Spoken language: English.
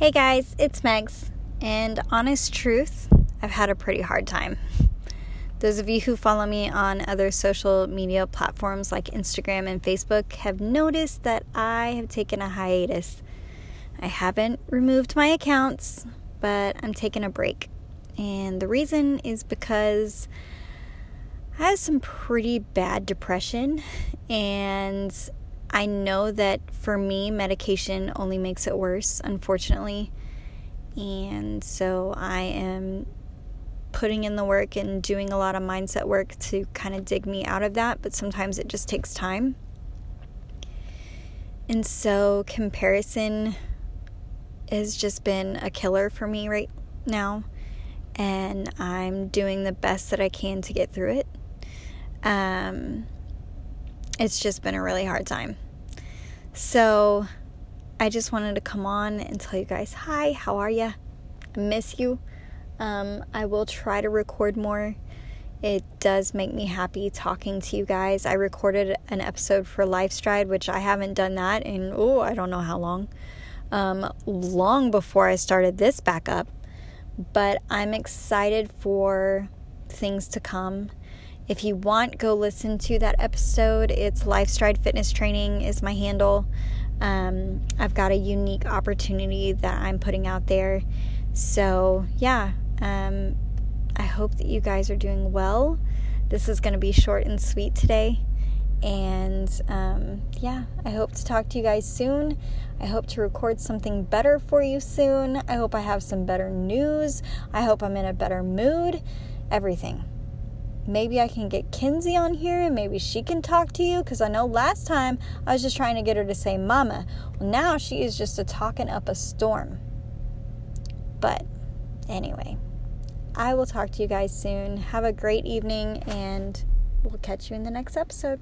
Hey guys, it's Megs, and honest truth, I've had a pretty hard time. Those of you who follow me on other social media platforms like Instagram and Facebook have noticed that I have taken a hiatus. I haven't removed my accounts, but I'm taking a break. And the reason is because I have some pretty bad depression, and I know that for me, medication only makes it worse, unfortunately. And so I am putting in the work and doing a lot of mindset work to kind of dig me out of that, but sometimes it just takes time. And so comparison has just been a killer for me right now. And I'm doing the best that I can to get through it. Um, it's just been a really hard time. So I just wanted to come on and tell you guys hi, how are you? I miss you. Um, I will try to record more. It does make me happy talking to you guys. I recorded an episode for LifeStride, which I haven't done that in, oh, I don't know how long. Um, long before I started this back up. But I'm excited for things to come if you want, go listen to that episode. It's LifeStride Fitness Training is my handle. Um, I've got a unique opportunity that I'm putting out there. So yeah, um, I hope that you guys are doing well. This is going to be short and sweet today. And um, yeah, I hope to talk to you guys soon. I hope to record something better for you soon. I hope I have some better news. I hope I'm in a better mood. Everything maybe I can get Kinsey on here and maybe she can talk to you because I know last time I was just trying to get her to say mama. Well, now she is just a talking up a storm. But anyway, I will talk to you guys soon. Have a great evening and we'll catch you in the next episode.